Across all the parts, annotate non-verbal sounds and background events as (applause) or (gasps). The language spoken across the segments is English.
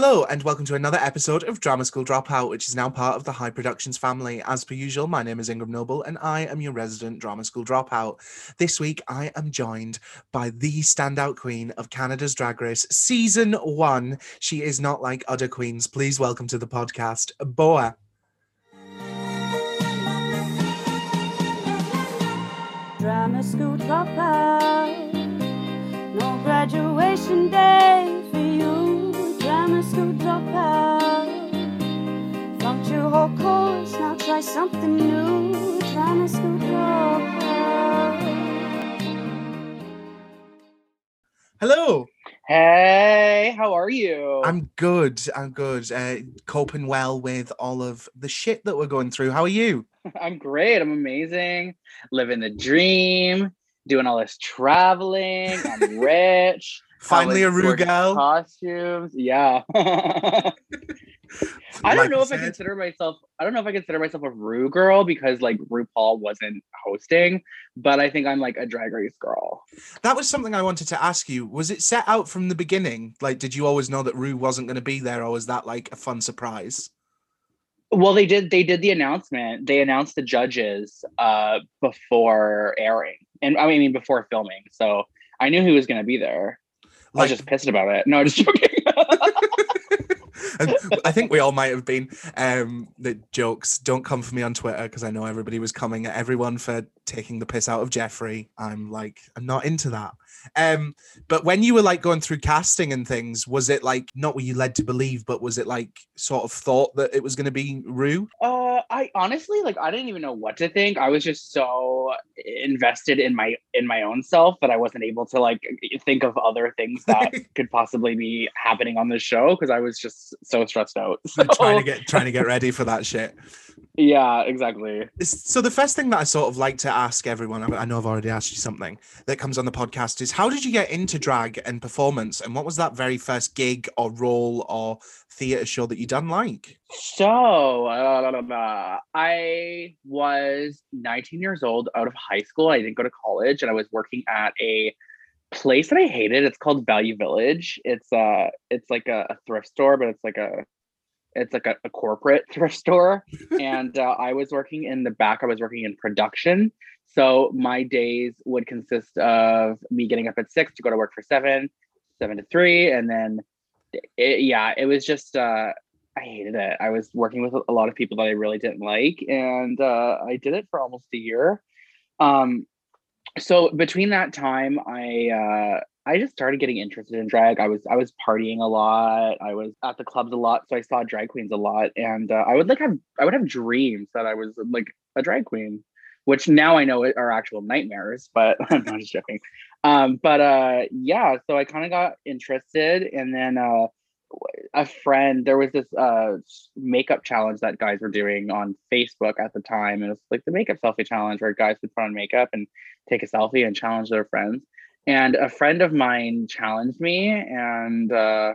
Hello, and welcome to another episode of Drama School Dropout, which is now part of the High Productions family. As per usual, my name is Ingram Noble, and I am your resident Drama School Dropout. This week, I am joined by the standout queen of Canada's Drag Race, Season 1. She is not like other queens. Please welcome to the podcast, Boa. Drama school dropout. No graduation day for you. School dropout. Funked your whole course, now try something new. Drama school dropout. Hello. Hey, how are you? I'm good. I'm good. Uh, coping well with all of the shit that we're going through. How are you? (laughs) I'm great. I'm amazing. Living the dream, doing all this traveling. I'm (laughs) rich. Finally, a Rue gorgeous. Costumes. Yeah. (laughs) I don't Like know if I consider myself I don't know if I consider myself a Rue girl because like RuPaul wasn't hosting, but I think I'm like a drag race girl. That was something I wanted to ask you. Was it set out from the beginning? Like, did you always know that Rue wasn't going to be there, or was that like a fun surprise? Well, they did they did the announcement. They announced the judges uh before airing. And I mean before filming. So I knew he was gonna be there. I was just pissed about it. No, just (laughs) joking. (laughs) I think we all might have been. Um, the jokes don't come for me on Twitter because I know everybody was coming at everyone for taking the piss out of Jeffrey. I'm like, I'm not into that. Um, but when you were like going through casting and things, was it like not what you led to believe, but was it like sort of thought that it was going to be Rue? uh I honestly like I didn't even know what to think. I was just so invested in my in my own self that I wasn't able to like think of other things that (laughs) could possibly be happening on the show because I was just so stressed out. So, trying to get trying to get ready for that shit. Yeah, exactly. So the first thing that I sort of like to ask everyone, I know I've already asked you something that comes on the podcast, is how did you get into drag and performance, and what was that very first gig or role or theatre show that you done like? So uh, I was 19 years old out of high school. I didn't go to college, and I was working at a place that I hated. It's called Value Village. It's uh, it's like a, a thrift store, but it's like a it's like a, a corporate (laughs) thrift store. and uh, I was working in the back. I was working in production. So my days would consist of me getting up at six to go to work for seven, seven to three, and then it, yeah, it was just uh, I hated it. I was working with a lot of people that I really didn't like, and uh, I did it for almost a year. Um, so between that time, I uh, I just started getting interested in drag. I was I was partying a lot. I was at the clubs a lot, so I saw drag queens a lot, and uh, I would like have I would have dreams that I was like a drag queen, which now I know are actual nightmares. But (laughs) I'm not just joking. Um, but uh, yeah, so I kind of got interested, and then uh, a friend there was this uh makeup challenge that guys were doing on facebook at the time and it was like the makeup selfie challenge where guys would put on makeup and take a selfie and challenge their friends and a friend of mine challenged me and uh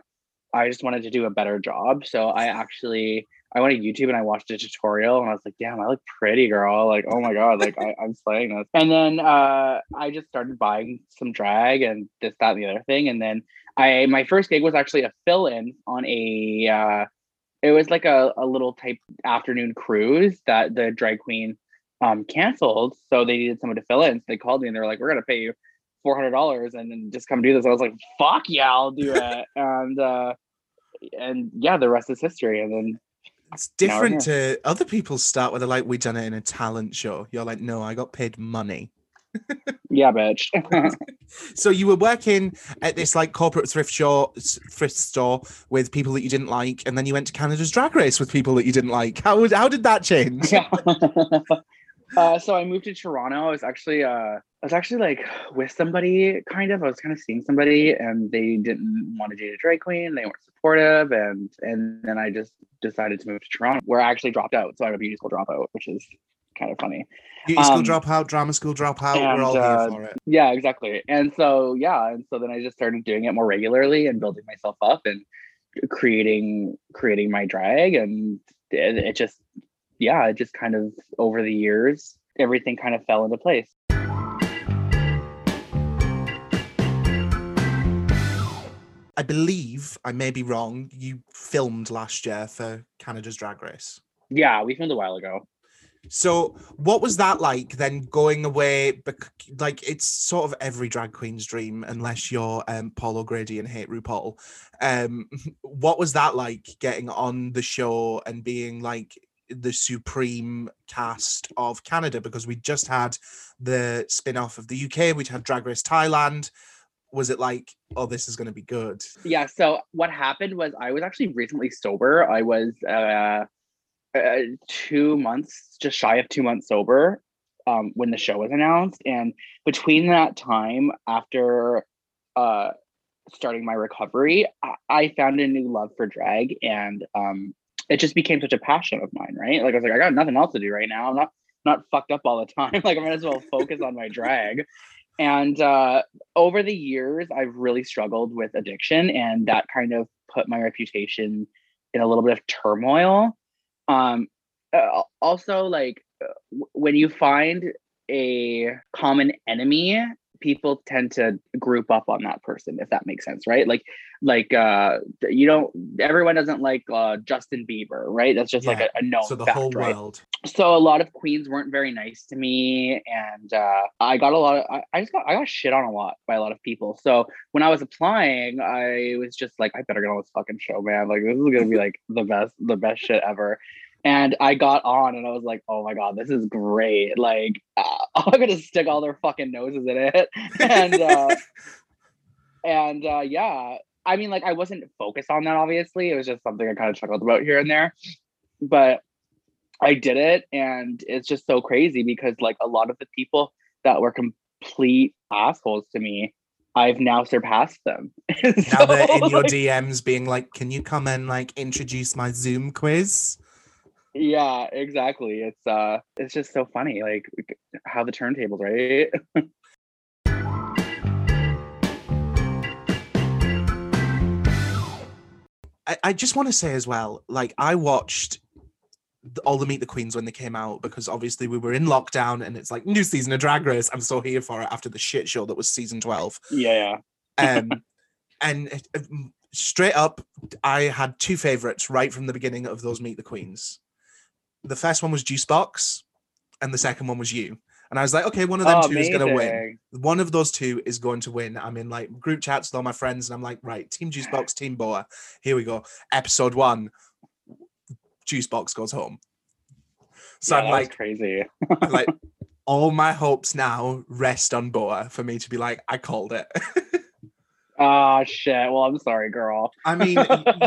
i just wanted to do a better job so i actually i went to youtube and i watched a tutorial and i was like damn i look pretty girl like oh my god like I, i'm slaying this and then uh i just started buying some drag and this that and the other thing and then I my first gig was actually a fill-in on a uh it was like a, a little type afternoon cruise that the drag queen um canceled. So they needed someone to fill in. So they called me and they were like, We're gonna pay you four hundred dollars and then just come do this. I was like, fuck yeah, I'll do (laughs) it. and uh and yeah, the rest is history. And then It's different to other people's start where they're like, we done it in a talent show. You're like, no, I got paid money. (laughs) yeah, bitch. (laughs) So you were working at this like corporate thrift store, thrift store with people that you didn't like, and then you went to Canada's Drag Race with people that you didn't like. How would- how did that change? yeah. uh, so I moved to Toronto. I was actually uh, I was actually like with somebody kind of. I was kind of seeing somebody, and they didn't want to date a drag queen. They weren't supportive, and and then I just decided to move to Toronto, where I actually dropped out. So I'm a beauty school dropout, which is kind of funny. Beauty school Um, dropout, drama school dropout. We're all uh, here for it. Yeah, exactly. And so yeah, and so then I just started doing it more regularly and building myself up and creating creating my drag, and it, it just yeah, it just kind of over the years everything kind of fell into place. I believe I may be wrong. You filmed last year for Canada's Drag Race. Yeah, we filmed a while ago. So, what was that like then going away? Like, it's sort of every drag queen's dream, unless you're um, Paul O'Grady and hate RuPaul. Um, (laughs) what was that like getting on the show and being like the supreme cast of Canada? Because we just had the spin off of the UK, we'd had Drag Race Thailand. Was it like, oh, this is going to be good? Yeah. So what happened was I was actually recently sober. I was uh, uh two months, just shy of two months sober, um, when the show was announced, and between that time, after uh, starting my recovery, I, I found a new love for drag, and um, it just became such a passion of mine. Right? Like I was like, I got nothing else to do right now. I'm not not fucked up all the time. (laughs) like I might as well focus on my drag. And uh, over the years, I've really struggled with addiction, and that kind of put my reputation in a little bit of turmoil. Um, also, like uh, w- when you find a common enemy, people tend to group up on that person, if that makes sense, right? Like, like uh, you don't. Everyone doesn't like uh, Justin Bieber, right? That's just like a, a known so the fact, whole right? world. so a lot of queens weren't very nice to me and uh, i got a lot of I, I just got i got shit on a lot by a lot of people so when i was applying i was just like i better get on this fucking show man like this is gonna be like the best the best shit ever and i got on and i was like oh my god this is great like uh, (laughs) i'm gonna stick all their fucking noses in it and uh (laughs) and uh yeah i mean like i wasn't focused on that obviously it was just something i kind of chuckled about here and there but I did it, and it's just so crazy because like a lot of the people that were complete assholes to me, I've now surpassed them. (laughs) Now they're in your like, DMs being like, can you come and like introduce my Zoom quiz? Yeah, exactly. It's uh, it's just so funny, like how the turntables, right? (laughs) I, I just want to say as well, like I watched all the Meet the Queens when they came out because obviously we were in lockdown and it's like new season of Drag Race. I'm so here for it after the shit show that was season 12. yeah, Um, (laughs) and straight up, I had two favorites right from the beginning of those Meet the Queens. The first one was Juice Boxx, and the second one was you. And I was like, okay, one of them oh, two is going to win one of those two is going to win. I'm in like group chats with all my friends, and I'm like, right, Team Juice Boxx, (sighs) Team Boa. Here we go. Episode one, Juice Boxx goes home. So Yeah, I'm like, crazy. I'm like, (laughs) all my hopes now rest on Boa for me to be like, I called it. (laughs) Oh shit. Well, I'm sorry, girl. I mean,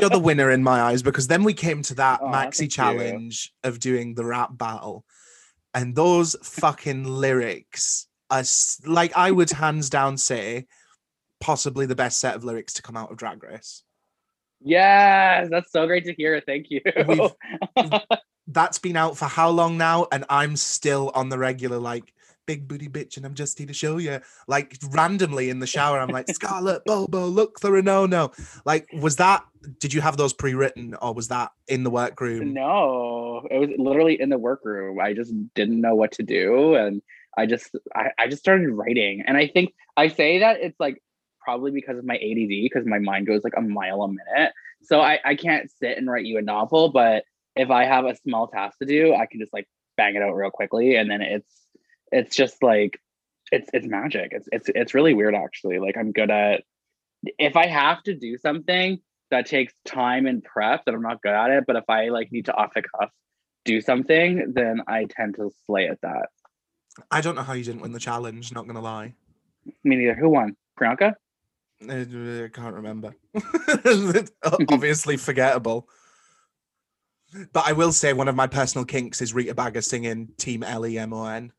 you're the winner in my eyes because then we came to that Aw, maxi thank you. challenge of doing the rap battle, and those fucking lyrics are like I would hands down say possibly the best set of lyrics to come out of Drag Race. Yes, that's so great to hear. Thank you. (laughs) That's been out for how long now, and I'm still on the regular like big booty bitch, and I'm just here to show you. Like randomly in the shower, I'm like (laughs) Scarlett BoBo, look for a no no. Like, was that? Did you have those pre-written, or was that in the workroom? No, it was literally in the workroom. I just didn't know what to do, and I just I, I just started writing. And I think I say that it's like probably because of my ADD, because my mind goes like a mile a minute. So I I can't sit and write you a novel, but if I have a small task to do, I can just like bang it out real quickly, and then it's it's just like it's it's magic. It's it's it's really weird actually. Like I'm good at if I have to do something that takes time and prep, that I'm not good at it. But if I like need to off the cuff do something, then I tend to slay at that. I don't know how you didn't win the challenge. Not gonna lie, Me neither. Who won? Priyanka? I I can't remember. (laughs) Obviously (laughs) forgettable. But I will say one of my personal kinks is Rita Baga singing Team L E M O N.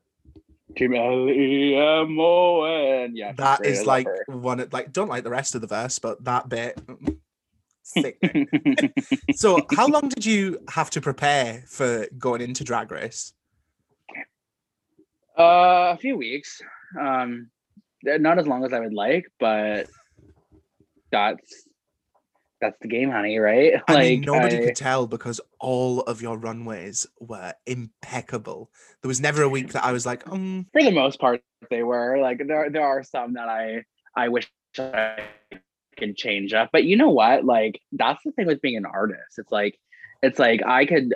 Team L E M O N. Yeah, That is like her. one of like don't like the rest of the verse, but that bit sick. (laughs) so how long did you have to prepare for going into drag race? uh, a few weeks. Um, not as long as I would like, but that's that's the game, honey. Right? (laughs) I mean, Like, nobody I- could tell because all of your runways were impeccable. There was never a week that I was like, um, for the most part they were like there there are some that i i wish i can change up. But you know what? Like that's the thing with being an artist. It's like it's like I could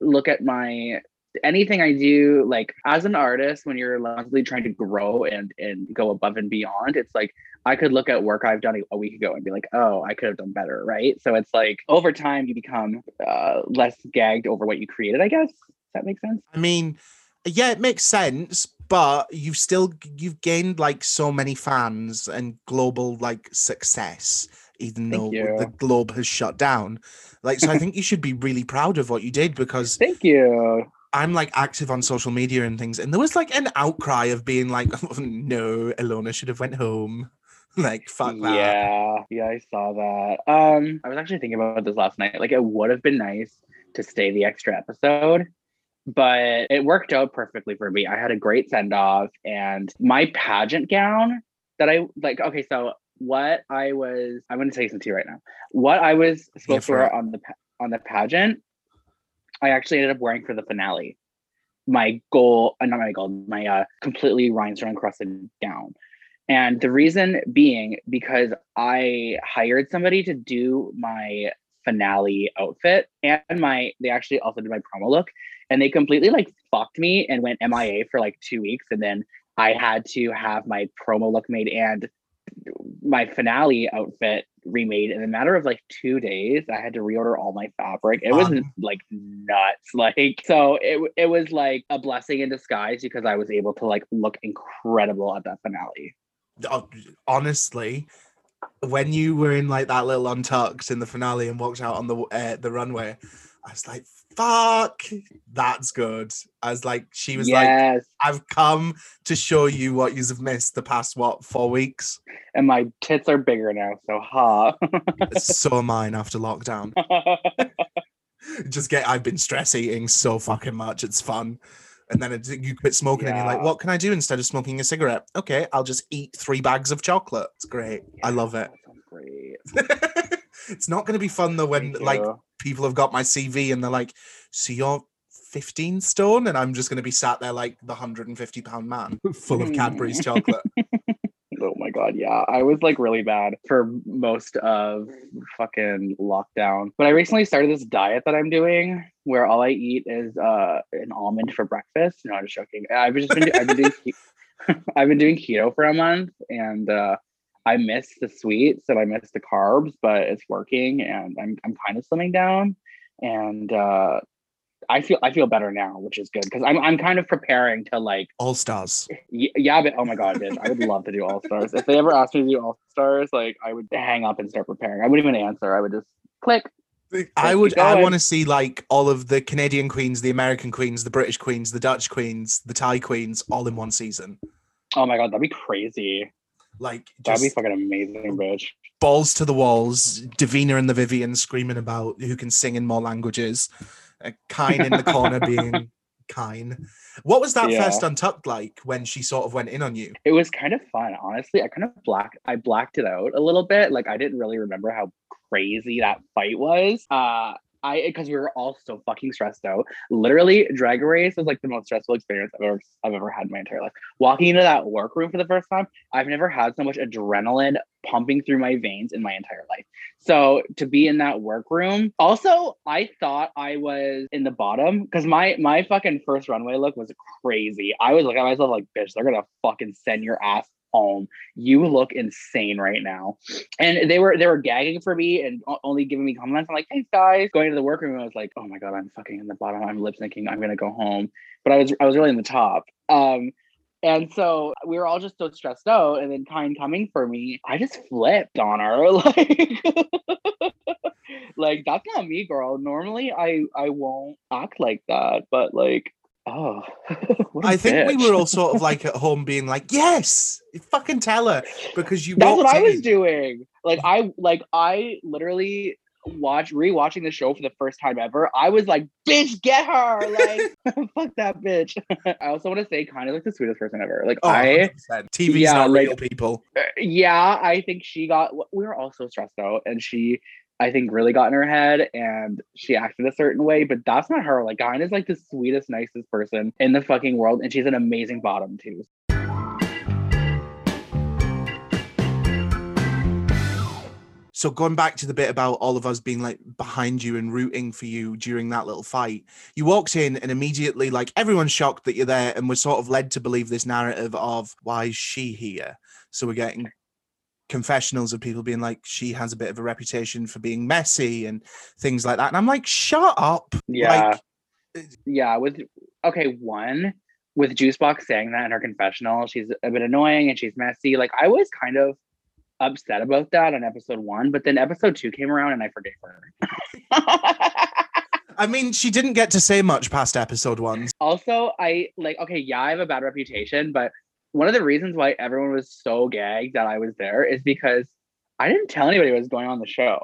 look at my anything I do, like as an artist, when you're constantly trying to grow and and go above and beyond, it's like I could look at work I've done a week ago and be like, oh, I could have done better, right? So it's like over time you become uh, less gagged over what you created. I guess Does that makes sense. I mean, yeah, it makes sense, but you've still you've gained like so many fans and global like success, even though the globe has shut down. Like, so I think you should be really proud of what you did because (laughs) Thank you. I'm like active on social media and things, and there was like an outcry of being like, (laughs) no, Ilona should have went home. (laughs) like, fuck that. Yeah, yeah, I saw that. Um, I was actually thinking about this last night. Like, it would have been nice to stay the extra episode, but it worked out perfectly for me. I had a great send off, and my pageant gown that I like. Okay, so what I was, I'm going to tell you some tea right now. What I was supposed to wear on the on the pageant, I actually ended up wearing for the finale. My goal, uh, not my goal, my uh, completely rhinestone encrusted gown. And the reason being because I hired somebody to do my finale outfit and my they actually also did my promo look and they completely like fucked me and went MIA for like 2 weeks and then I had to have my promo look made and my finale outfit remade in a matter of like 2 days. I had to reorder all my fabric. It was Um. like nuts. (laughs) Like so it it was like a blessing in disguise because I was able to like look incredible at that finale. Oh, honestly, when you were in like that little untucked in the finale and walked out on the uh, the runway, I was like, "Fuck, that's good." I was like, she was like, "I've come to show you what you've missed the past what four weeks." and my tits are bigger now, so ha. so am mine after lockdown. (laughs) Just get. I've been stress eating so fucking much. It's fun. And then it, you quit smoking, and you're like, "What can I do instead of smoking a cigarette?" Okay, I'll just eat three bags of chocolate. It's great. I love it. Great. (laughs) it's not going to be fun though when like people have got my CV and they're like, "So you're 15 stone," and I'm just going to be sat there like the 150 pound man, (laughs) full of Cadbury's chocolate. (laughs) Oh my god, yeah. I was like really bad for most of fucking lockdown. But I recently started this diet that I'm doing where all I eat is uh an almond for breakfast. No, I'm just joking. I've just been I've been doing (laughs) ke- (laughs) I've been doing keto for a month and uh I miss the sweets and I miss the carbs, but it's working and I'm I'm kind of slimming down and uh I feel I feel better now, which is good because I'm I'm kind of preparing to like All stars. Y- Yeah, but oh my god, bitch! I would love to do All Stars. If they ever asked me to do All Stars, like I would hang up and start preparing. I wouldn't even answer. I would just click. I would. I want to see like all of the Canadian queens, the American queens, the British queens, the Dutch queens, the Thai queens, all in one season. Oh my god, that'd be crazy. Like That'd be fucking amazing, bitch. balls to the walls. Divina and the Vivienne screaming about who can sing in more languages. Uh, Kyne in the corner being (laughs) Kyne. What was that Yeah. first untucked like when she sort of went in on you? It was kind of fun, honestly. I kind of black. I blacked it out a little bit. Like I didn't really remember how crazy that fight was. Uh, I because we were all so fucking stressed out. Literally, drag race was like the most stressful experience I've ever I've ever had in my entire life. Walking into that workroom for the first time, I've never had so much adrenaline pumping through my veins in my entire life. So to be in that workroom, also I thought I was in the bottom because my my fucking first runway look was crazy. I was looking at myself like, bitch, they're gonna fucking send your ass home. You look insane right now. And they were they were gagging for me and only giving me compliments. I'm like, thanks guys. Going to the workroom, I was like, oh my god, I'm fucking in the bottom. I'm lip syncing. I'm gonna go home. But I was I was really in the top. Um and so we were all just so stressed out. And then Kyne coming for me, I just flipped on her. (laughs) Like, like that's not me, girl. Normally I I won't act like that, but like, oh (laughs) I think we were all sort of like at home being like, yes, fucking tell her because you. That's what walked I was doing. Like I like I literally watch rewatching the show for the first time ever. I was like, bitch, get her. Like (laughs) (laughs) fuck that bitch. I also want to say kind of like the sweetest person ever. Like Oh, I 100%. TV's yeah, not like- real people. uh, yeah, I think she got we were all so stressed out and she I think really got in her head and she acted a certain way, but that's not her. Like Guyan is like the sweetest, nicest person in the fucking world, and she's an amazing bottom too. So going back to the bit about all of us being like behind you and rooting for you during that little fight, you walked in and immediately like everyone's shocked that you're there and we're sort of led to believe this narrative of why is she here? So we're getting confessionals of people being like she has a bit of a reputation for being messy and things like that. And I'm like, shut up. Yeah. Like, yeah with okay one with juicebox saying that in her confessional she's a bit annoying and she's messy like i was kind of upset about that on episode one but then episode two came around and i forgave her (laughs) I mean, she didn't get to say much past episode one. also i like okay yeah i have a bad reputation but one of the reasons why everyone was so gagged that i was there is because i didn't tell anybody what was going on the show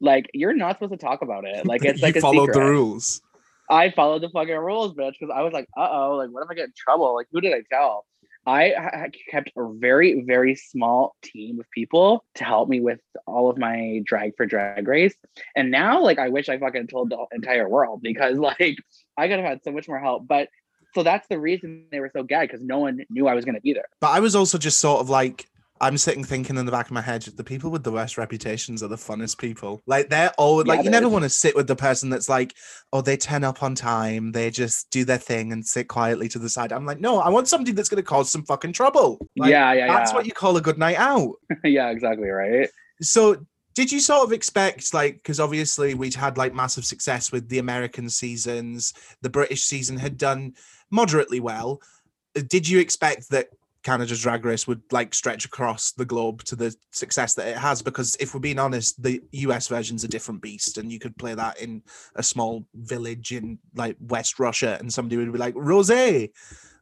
like you're not supposed to talk about it like it's (laughs) like a followed the rules. I followed the fucking rules, bitch, because I was like, uh oh, like, what if I get in trouble? Like, who did I tell? I ha- kept a very, very small team of people to help me with all of my drag for drag race. And now, like, I wish I fucking told the entire world because, (laughs) like, I could have had so much more help. But so that's the reason they were so gagged because no one knew I was going to be there. But I was also just sort of like, I'm sitting thinking in the back of my head, the people with the worst reputations are the funnest people. Like they're all Yeah, like you never want to sit with the person that's like, oh, they turn up on time, they just do their thing and sit quietly to the side. I'm like, no, I want somebody that's gonna cause some fucking trouble. Like, yeah, yeah, That's yeah. what you call a good night out. (laughs) yeah, exactly, right? So did you sort of expect like because obviously we'd had like massive success with the American seasons, the British season had done moderately well. Uh, Did you expect that Canada's Drag Race would like stretch across the globe to the success that it has? Because if we're being honest, the US version's a different beast, and you could play that in a small village in like West Russia, and somebody would be like Rose.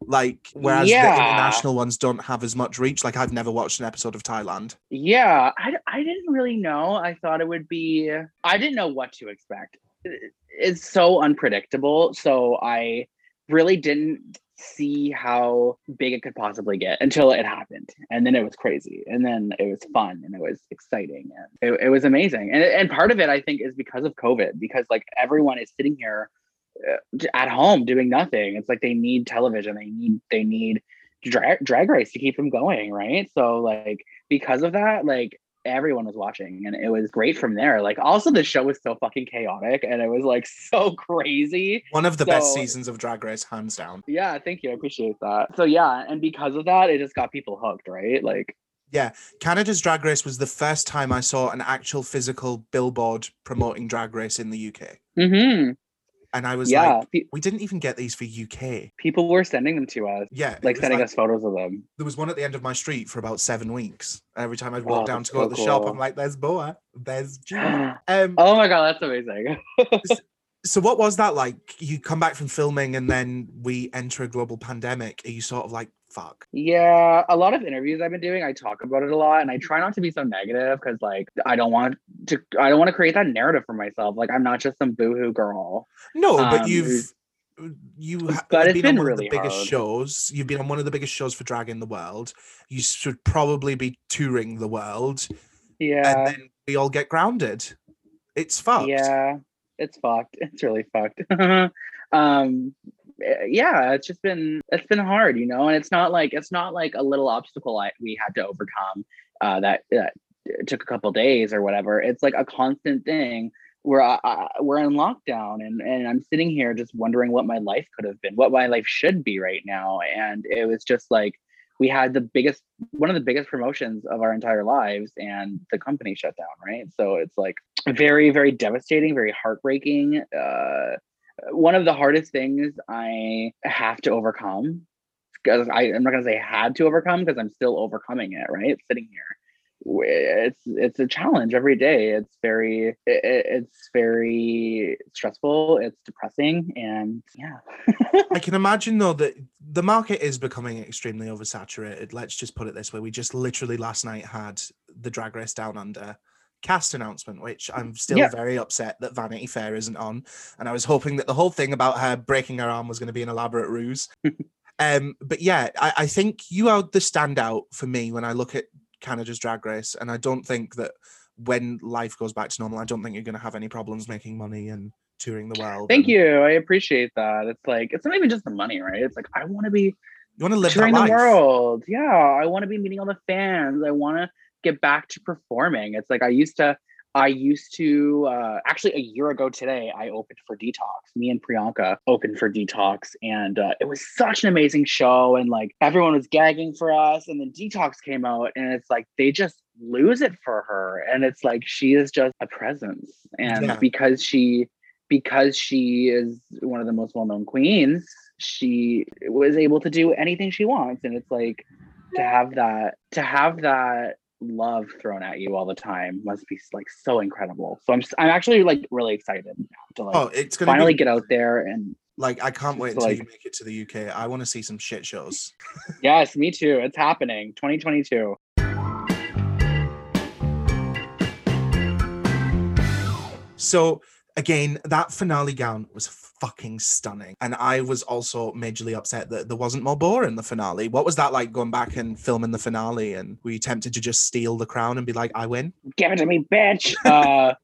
Like, whereas the international ones don't have as much reach. Like, I've never watched an episode of Thailand. Yeah, I, I didn't really know. I thought it would be, I didn't know what to expect. It's so unpredictable. So I really didn't see how big it could possibly get until it happened. And then it was crazy. And then it was fun and it was exciting. And it, it was amazing. And, and part of it, I think, is because of COVID, because like everyone is sitting here uh, at home doing nothing. It's like they need television. They need, they need drag, drag race to keep them going. Right. So like, because of that, like everyone was watching and it was great from there. Like also the show was so fucking chaotic and it was like (laughs) so crazy. One of the best seasons of Drag Race, hands down. Yeah, thank you. I appreciate that. So yeah, and because of that, it just got people hooked, right? Like yeah. Canada's Drag Race was the first time I saw an actual physical billboard promoting Drag Race in the UK. hmm And I was yeah, like, pe- we didn't even get these for UK. people were sending them to us, Yeah. like sending like- us photos of them. There was one at the end of my street for about seven weeks. Every time I'd walk Oh, down to go so to the shop. I'm like, there's Boa, there's (gasps) oh Um, my god, that's amazing. So what was that like? You come back from filming and then we enter a global pandemic. Are you sort of like, fuck? Yeah, a lot of interviews I've been doing, I talk about it a lot, and I try not to be so negative because, like, I don't want to, I don't want to create that narrative for myself. Like, I'm not just some boohoo girl. No, but Um, you've you but have been, been on one really of the biggest hard. shows. You've been on one of the biggest shows for drag in the world. You should probably be touring the world, Yeah, and then we all get grounded. It's fucked. yeah, it's fucked. (laughs) It's really fucked. (laughs) um, eh, yeah, it's just been, it's been hard, you know, and it's not like it's not like a little obstacle I, we had to overcome. Uh, that that took a couple days or whatever. It's like a constant thing I, we're in lockdown and, and I'm sitting here just wondering what my life could have been, what my life should be right now. And it was just like we had the biggest, one of the biggest promotions of our entire lives, and the company shut down, right? So it's like very, very devastating, very heartbreaking. Uh, one of the hardest things I have to overcome. Because I'm not gonna say had to overcome because I'm still overcoming it, right? Sitting here it's it's a challenge every day it's very it, it's very stressful it's depressing and yeah I can imagine though that the market is becoming extremely oversaturated. Let's just put it this way: we just literally last night had the Drag Race Down Under cast announcement, which I'm still Yeah. very upset that Vanity Fair isn't on, and I was hoping that the whole thing about her breaking her arm was going to be an elaborate ruse. (laughs) um, but yeah, I, I think you are the standout for me when I look at Canada's Drag Race, and I don't think that when life goes back to normal, I don't think you're going to have any problems making money and touring the world. thank and you i appreciate that it's like it's not even just the money right it's like i want to be You want to live touring the world yeah i want to be meeting all the fans i want to get back to performing. It's like I used to I used to uh, actually a year ago today. I opened for Detox. Me and Priyanka opened for Detox, and uh, it was such an amazing show. And like everyone was gagging for us, and then Detox came out, and it's like they just lose it for her, and it's like she is just a presence, and Yeah. because she because she is one of the most well-known queens, she was able to do anything she wants, and it's like to have that to have that love thrown at you all the time must be like so incredible. So I'm just, I'm actually like really excited to like Oh, it's gonna finally be get out there and like I can't wait until you make it to the UK. I want to see some shit shows. (laughs) yes, me too. It's happening. 2022. So again, that finale gown was fucking stunning. And I was also majorly upset that there wasn't more Boa in the finale. What was that like going back and filming the finale? And were you tempted to just steal the crown and be like, I win? Give it to me, bitch. (laughs) uh,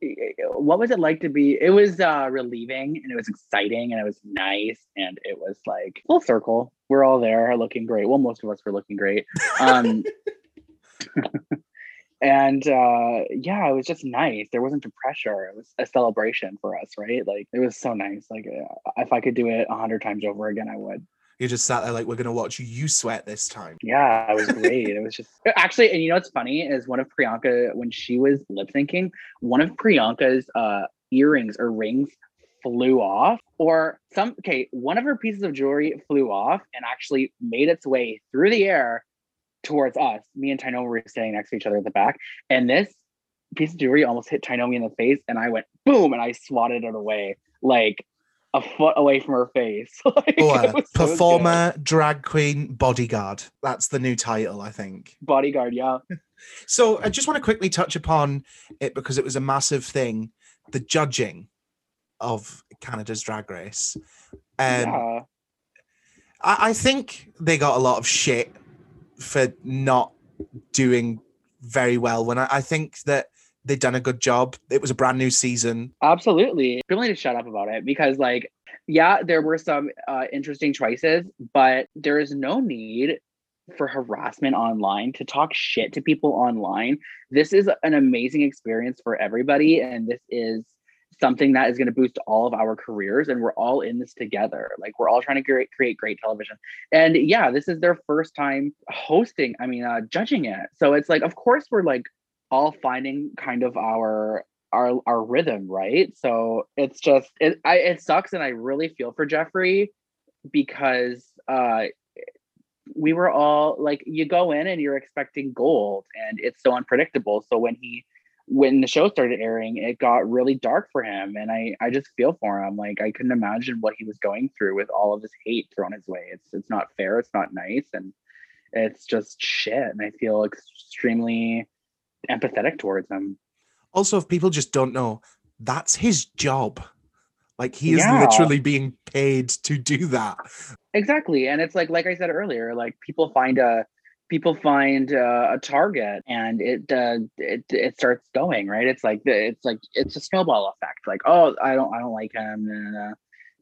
what was it like to be? It was uh, relieving and it was exciting and it was nice and it was like full circle. We're all there, looking great. Well, most of us were looking great. Um, (laughs) (laughs) and uh, yeah, it was just nice. There wasn't the pressure. It was a celebration for us, right? Like it was so nice. Like uh, if I could do it a hundred times over again, I would. You just sat there like, we're gonna watch you sweat this time. Yeah, it was great. it was just (laughs) actually, and you know what's funny is one of Priyanka when she was lip syncing, one of Priyanka's uh earrings or rings flew off, or some okay, one of her pieces of jewelry flew off and actually made its way through the air towards us. Me and Tynomi were standing next to each other at the back, and this piece of jewelry almost hit Tynomi in the face, and I went boom, and I swatted it away like a foot away from her face. (laughs) Like, Oh, uh, so performer, drag queen, bodyguard. That's the new title, I think. bodyguard, yeah. (laughs) So I just want to quickly touch upon it because it was a massive thing. The judging of Canada's Drag Race. Um, yeah. I, I think they got a lot of shit for not doing very well. When I, I think that they've done a good job. It was a brand new season. Absolutely. People need to shut up about it because, like, yeah, there were some uh, interesting choices, but there is no need for harassment online to talk shit to people online. This is an amazing experience for everybody, and this is something that is going to boost all of our careers and we're all in this together like we're all trying to create, create great television and yeah this is their first time hosting i mean uh judging it so it's like of course we're like all finding kind of our our our rhythm, right? So it's just it I it sucks and I really feel for Jeffrey because uh we were all like you go in and you're expecting gold and it's so unpredictable. So when he when the show started airing, it got really dark for him and I I just feel for him. Like I couldn't imagine what he was going through with all of this hate thrown his way. It's it's not fair, it's not nice and it's just shit and I feel extremely empathetic towards him. Also, if people just don't know, that's his job. Like he is Yeah. literally being paid to do that. Exactly, and it's like like I said earlier, like people find a people find uh, a target and it uh, it it starts going right. It's like it's like it's a snowball effect. Like oh I don't I don't like him. And,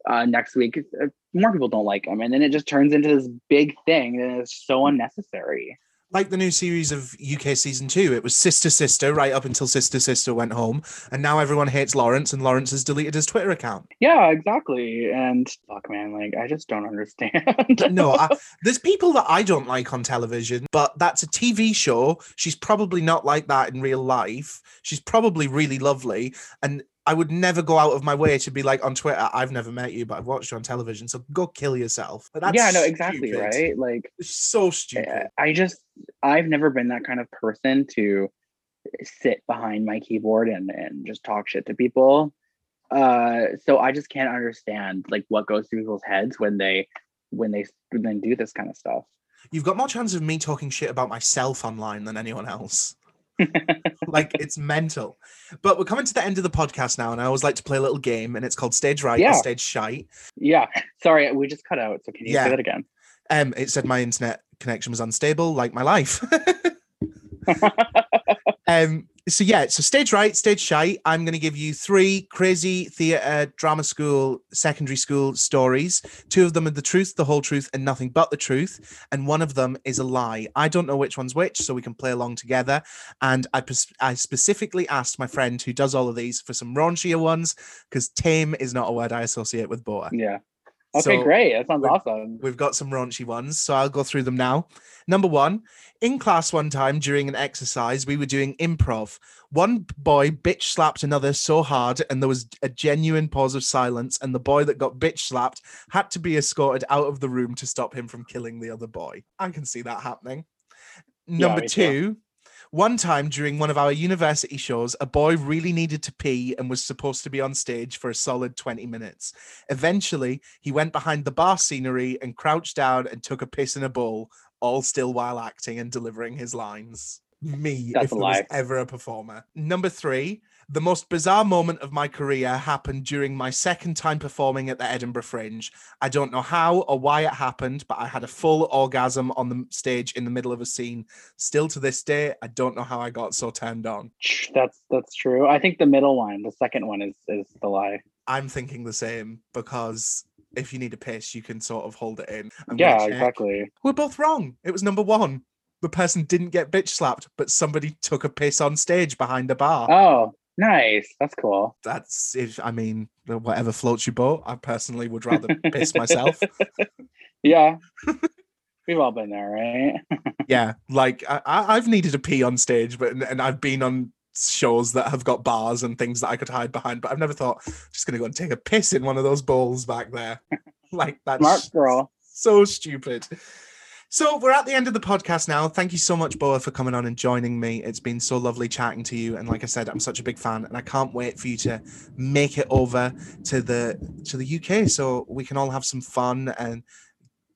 uh, next week uh, more people don't like him, and then it just turns into this big thing, and it's so unnecessary. Like the new series of UK season two, it was Sister Sister right up until Sister Sister went home, and now everyone hates Lawrence, and Lawrence has deleted his Twitter account. Yeah, exactly. And fuck, man, like I just don't (laughs) understand. No, I, (laughs) there's people that I don't like on television, but that's a TV show. She's probably not like that in real life. She's probably really lovely, and I would never go out of my way to be like on Twitter. I've never met you, but I've watched you on television, so go kill yourself. But that's yeah, no, exactly, stupid. right? Like It's so stupid. I just I've never been that kind of person to sit behind my keyboard and and just talk shit to people. Uh so I just can't understand like what goes through people's heads when they when they when they do this kind of stuff. You've got more chance of me talking shit about myself online than anyone else. (laughs) like it's mental. But we're coming to the end of the podcast now, and I always like to play a little game, and it's called Stage Right Yeah. or Stage Shite. Yeah. (laughs) Sorry, we just cut out. So can you Yeah. say that again? Um, it said my internet connection was unstable, like my life. (laughs) um, so yeah, so stage right, stage shy. I'm going to give you three crazy theatre, drama school, secondary school stories. Two of them are the truth, the whole truth, and nothing but the truth, and one of them is a lie. I don't know which one's which, so we can play along together. And I I specifically asked my friend who does all of these for some raunchier ones because tame is not a word I associate with Boa. Yeah. Okay, So great. That sounds we've- awesome. We've got some raunchy ones, so I'll go through them now. Number one, in class one time during an exercise, we were doing improv. One boy bitch slapped another so hard, and there was a genuine pause of silence. And the boy that got bitch slapped had to be escorted out of the room to stop him from killing the other boy. I can see that happening. Number too. two, one time during one of our university shows, a boy really needed to pee and was supposed to be on stage for a solid 20 minutes. Eventually, he went behind the bar scenery and crouched down and took a piss in a bowl, all still while acting and delivering his lines. Me, That's if there was ever a performer. Number three, the most bizarre moment of my career happened during my second time performing at the Edinburgh Fringe. I don't know how or why it happened, but I had a full orgasm on the stage in the middle of a scene. Still to this day, I don't know how I got so turned on. That's that's true. I think the middle one, the second one, is is the lie. I'm thinking the same because if you need a piss, you can sort of hold it in. Yeah, exactly. We're both wrong. It was number one. The person didn't get bitch slapped, but somebody took a piss on stage behind a bar. Oh, nice. That's cool. That's if I mean whatever floats your boat. I personally would rather piss myself. (laughs) Yeah. We've all been there, right? (laughs) Yeah, like I, I- I've needed a pee on stage, but and I've been on shows that have got bars and things that I could hide behind, but I've never thought just gonna go and take a piss in one of those bowls back there. (laughs) like that's Smart girl. so stupid. So we're at the end of the podcast now. Thank you so much, Boa, for coming on and joining me. It's been so lovely chatting to you. And like I said, I'm such a big fan, and I can't wait for you to make it over to the to the UK so we can all have some fun and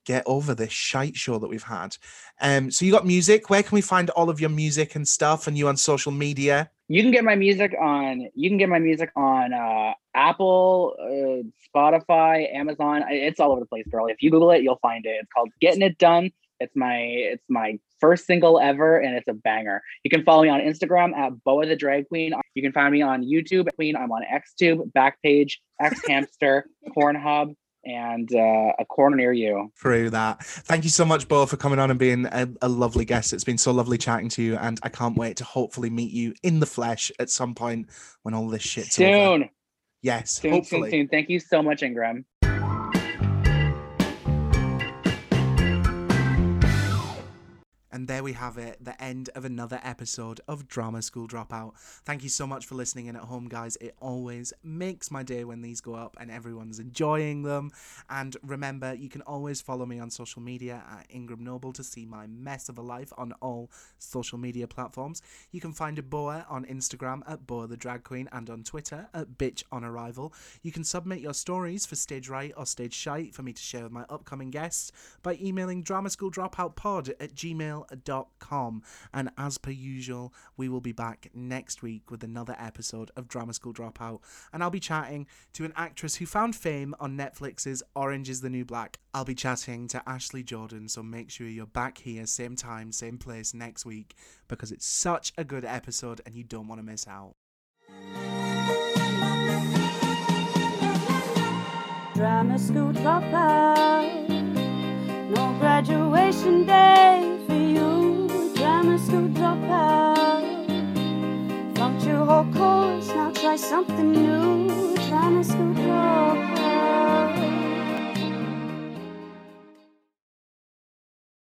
get over this shite show that we've had. Um, so you got music. Where can we find all of your music and stuff? And you on social media? You can get my music on. You can get my music on uh, Apple, uh, Spotify, Amazon. It's all over the place, girl. If you Google it, you'll find it. It's called "Getting It Done." It's my it's my first single ever, and it's a banger. You can follow me on Instagram at Boa the Drag Queen. You can find me on YouTube, Queen. I'm on XTube, Backpage, X Hamster, (laughs) Pornhub, and uh, a corner near you. through that. Thank you so much, Bo, for coming on and being a, a lovely guest. It's been so lovely chatting to you, and I can't wait to hopefully meet you in the flesh at some point when all this shit's over. Soon, Yes, soon, soon, hopefully. soon. Thank you so much, Ingram. And there we have it, the end of another episode of Drama School Dropout. Thank you so much for listening in at home, guys. It always makes my day when these go up and everyone's enjoying them. And remember, you can always follow me on social media at Ingram Noble to see my mess of a life on all social media platforms. You can find a Boa on Instagram at Boa the Drag Queen and on Twitter at Bitch on Arrival. You can submit your stories for Stage Right or Stage Shite for me to share with my upcoming guests by emailing dramaschool_dropout_pod at gmail.com. And as per usual, we will be back next week with another episode of Drama School Dropout. And I'll be chatting to an actress who found fame on Netflix's Orange is the New Black. I'll be chatting to Ashley Jordan, so make sure you're back here, same time, same place next week, because it's such a good episode and you don't want to miss out. Drama school dropout. No graduation day. Drama school dropout. Funked your whole course, now try something new. Drama school dropout.